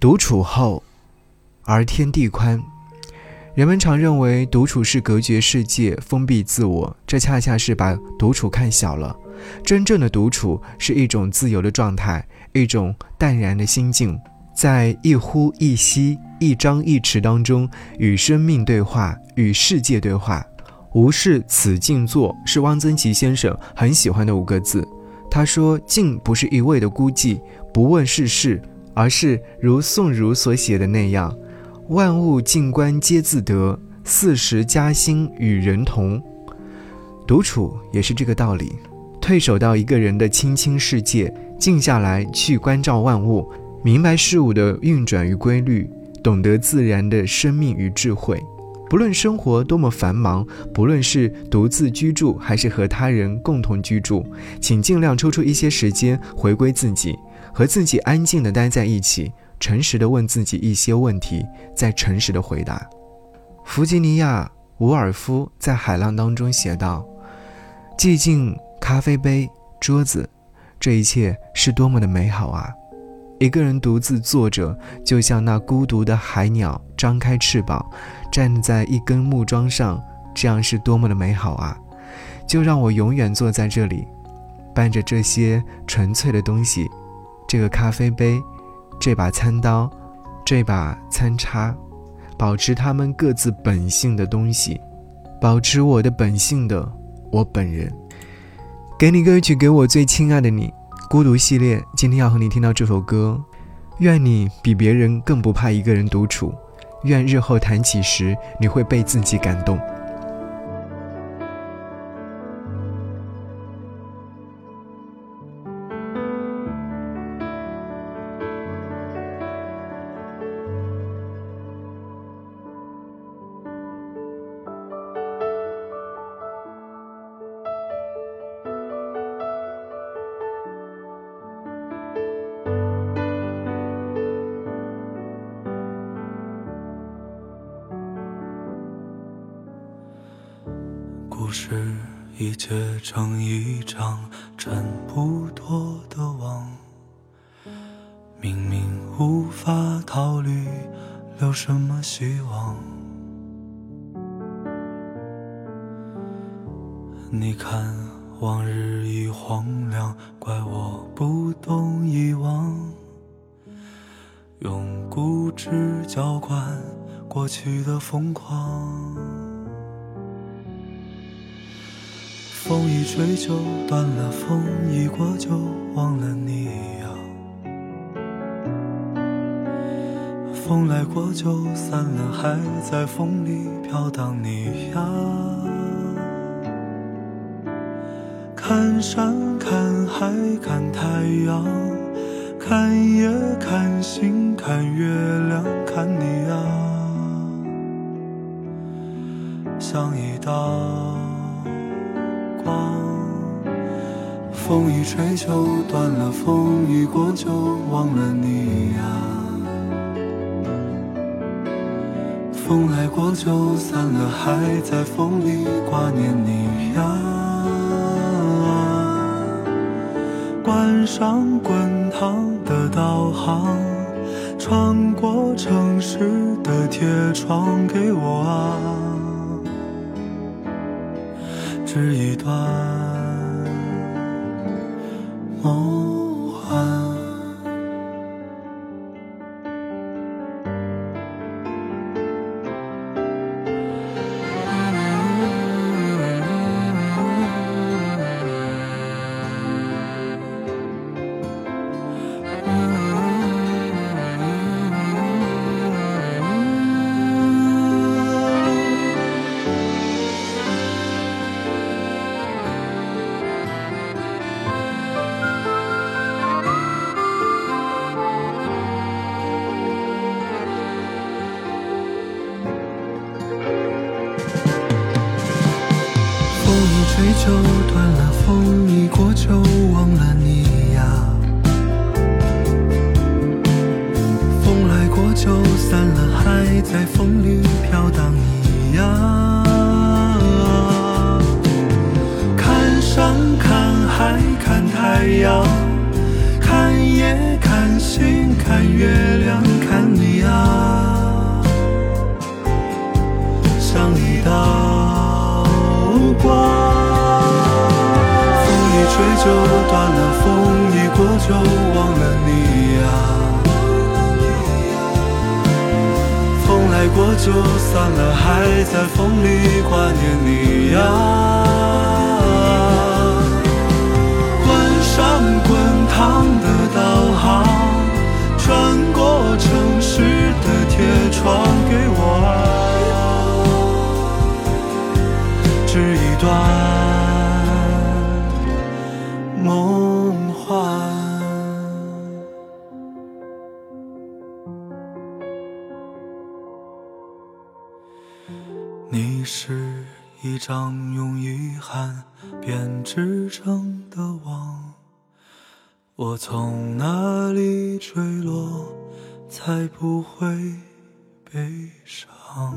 独处后，而天地宽。人们常认为独处是隔绝世界、封闭自我，这恰恰是把独处看小了。真正的独处是一种自由的状态，一种淡然的心境，在一呼一吸、一张一弛当中，与生命对话，与世界对话。无事此静坐，是汪曾祺先生很喜欢的五个字。他说：“静不是一味的孤寂，不问世事，而是如宋儒所写的那样。”万物静观皆自得，四时嘉兴与人同。独处也是这个道理，退守到一个人的清清世界，静下来去关照万物，明白事物的运转与规律，懂得自然的生命与智慧。不论生活多么繁忙，不论是独自居住还是和他人共同居住，请尽量抽出一些时间回归自己，和自己安静地待在一起。诚实的问自己一些问题，再诚实的回答。弗吉尼亚·伍尔夫在《海浪》当中写道：“寂静，咖啡杯，桌子，这一切是多么的美好啊！一个人独自坐着，就像那孤独的海鸟张开翅膀，站在一根木桩上，这样是多么的美好啊！就让我永远坐在这里，伴着这些纯粹的东西，这个咖啡杯。”这把餐刀，这把餐叉，保持他们各自本性的东西，保持我的本性的我本人。给你歌曲，给我最亲爱的你。孤独系列，今天要和你听到这首歌。愿你比别人更不怕一个人独处，愿日后谈起时，你会被自己感动。故事已结成一张挣不脱的网，明明无法逃离，留什么希望？你看，往日已荒凉，怪我不懂遗忘，用固执浇灌过去的疯狂。风一吹就断了，风一过就忘了你呀。风来过就散了，还在风里飘荡你呀。看山看海看太阳，看夜看星看月亮看你呀，像一道。风一吹就断了，风一过就忘了你呀。风来过就散了，还在风里挂念你呀。关上滚烫的导航，穿过城市的铁窗，给我啊。织一段梦水就断了，风一过就忘了你呀。风来过就散了，还在风里飘荡。你呀，看山看海看太阳，看夜看星，看月亮看你呀。想你到。就断了，风一过就忘了你呀。风来过就散了，还在风里挂念你呀。你是一张用遗憾编织成的网，我从哪里坠落才不会悲伤？